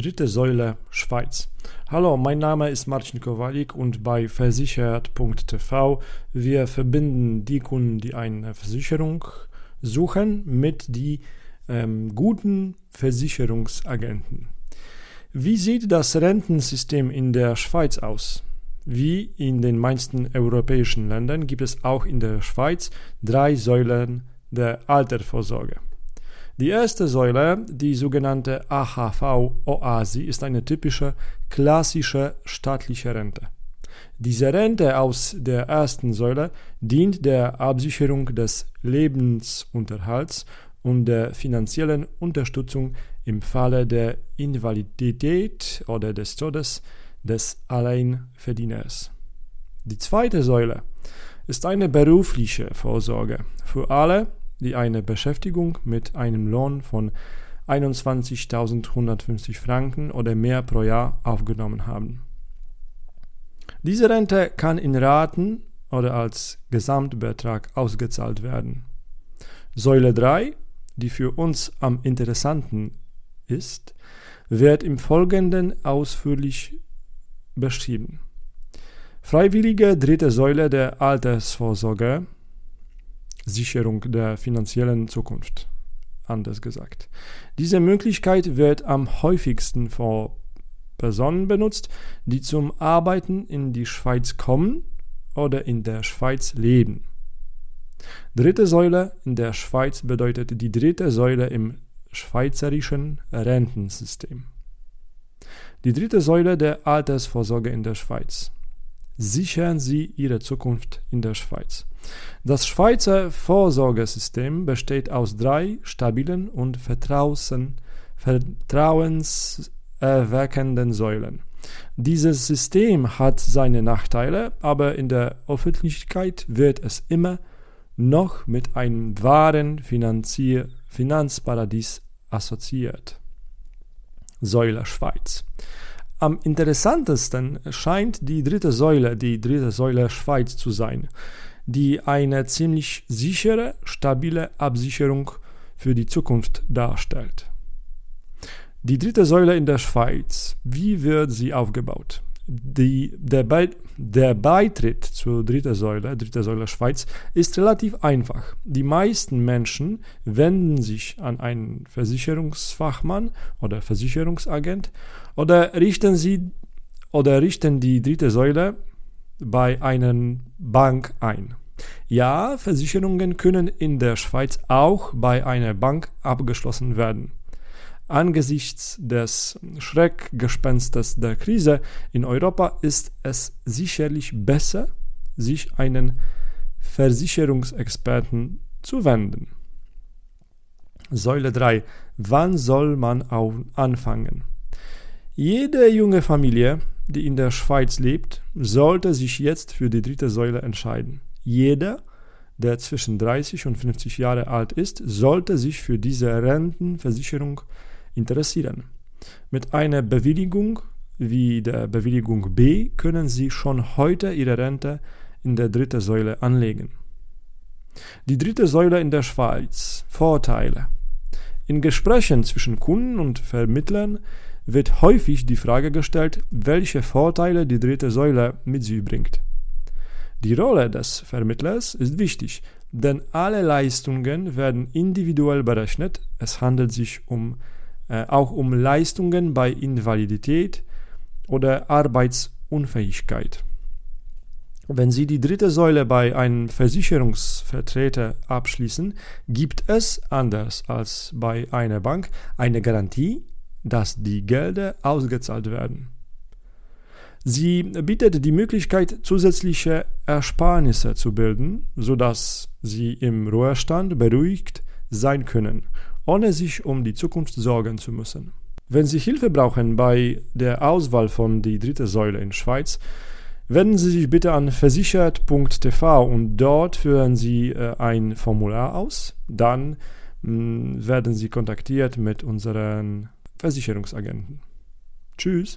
Dritte Säule Schweiz. Hallo, mein Name ist Marcin Kowalik und bei versichert.tv wir verbinden die Kunden, die eine Versicherung suchen, mit die ähm, guten Versicherungsagenten. Wie sieht das Rentensystem in der Schweiz aus? Wie in den meisten europäischen Ländern gibt es auch in der Schweiz drei Säulen der Altersvorsorge. Die erste Säule, die sogenannte AHV-OASI, ist eine typische klassische staatliche Rente. Diese Rente aus der ersten Säule dient der Absicherung des Lebensunterhalts und der finanziellen Unterstützung im Falle der Invalidität oder des Todes des Alleinverdieners. Die zweite Säule ist eine berufliche Vorsorge für alle, die eine Beschäftigung mit einem Lohn von 21.150 Franken oder mehr pro Jahr aufgenommen haben. Diese Rente kann in Raten oder als Gesamtbetrag ausgezahlt werden. Säule 3, die für uns am interessanten ist, wird im Folgenden ausführlich beschrieben. Freiwillige dritte Säule der Altersvorsorge Sicherung der finanziellen Zukunft. Anders gesagt. Diese Möglichkeit wird am häufigsten vor Personen benutzt, die zum Arbeiten in die Schweiz kommen oder in der Schweiz leben. Dritte Säule in der Schweiz bedeutet die dritte Säule im schweizerischen Rentensystem. Die dritte Säule der Altersvorsorge in der Schweiz sichern sie ihre Zukunft in der Schweiz. Das Schweizer Vorsorgesystem besteht aus drei stabilen und vertrauenserweckenden Säulen. Dieses System hat seine Nachteile, aber in der Öffentlichkeit wird es immer noch mit einem wahren Finanzier Finanzparadies assoziiert. Säule Schweiz. Am interessantesten scheint die dritte Säule, die dritte Säule Schweiz zu sein, die eine ziemlich sichere, stabile Absicherung für die Zukunft darstellt. Die dritte Säule in der Schweiz, wie wird sie aufgebaut? Die, der, Be der Beitritt zur dritten Säule, dritte Säule Schweiz, ist relativ einfach. Die meisten Menschen wenden sich an einen Versicherungsfachmann oder Versicherungsagent oder richten sie oder richten die dritte Säule bei einer Bank ein. Ja, Versicherungen können in der Schweiz auch bei einer Bank abgeschlossen werden. Angesichts des Schreckgespenstes der Krise in Europa ist es sicherlich besser, sich einen Versicherungsexperten zu wenden. Säule 3. Wann soll man anfangen? Jede junge Familie, die in der Schweiz lebt, sollte sich jetzt für die dritte Säule entscheiden. Jeder, der zwischen 30 und 50 Jahre alt ist, sollte sich für diese Rentenversicherung interessieren. Mit einer Bewilligung wie der Bewilligung B können Sie schon heute Ihre Rente in der dritten Säule anlegen. Die dritte Säule in der Schweiz. Vorteile. In Gesprächen zwischen Kunden und Vermittlern wird häufig die Frage gestellt, welche Vorteile die dritte Säule mit sich bringt. Die Rolle des Vermittlers ist wichtig, denn alle Leistungen werden individuell berechnet. Es handelt sich um auch um Leistungen bei Invalidität oder Arbeitsunfähigkeit. Wenn Sie die dritte Säule bei einem Versicherungsvertreter abschließen, gibt es, anders als bei einer Bank, eine Garantie, dass die Gelder ausgezahlt werden. Sie bietet die Möglichkeit, zusätzliche Ersparnisse zu bilden, sodass Sie im Ruhestand beruhigt sein können ohne sich um die Zukunft sorgen zu müssen. Wenn Sie Hilfe brauchen bei der Auswahl von die dritte Säule in Schweiz, wenden Sie sich bitte an versichert.tv und dort führen Sie äh, ein Formular aus. Dann mm, werden Sie kontaktiert mit unseren Versicherungsagenten. Tschüss.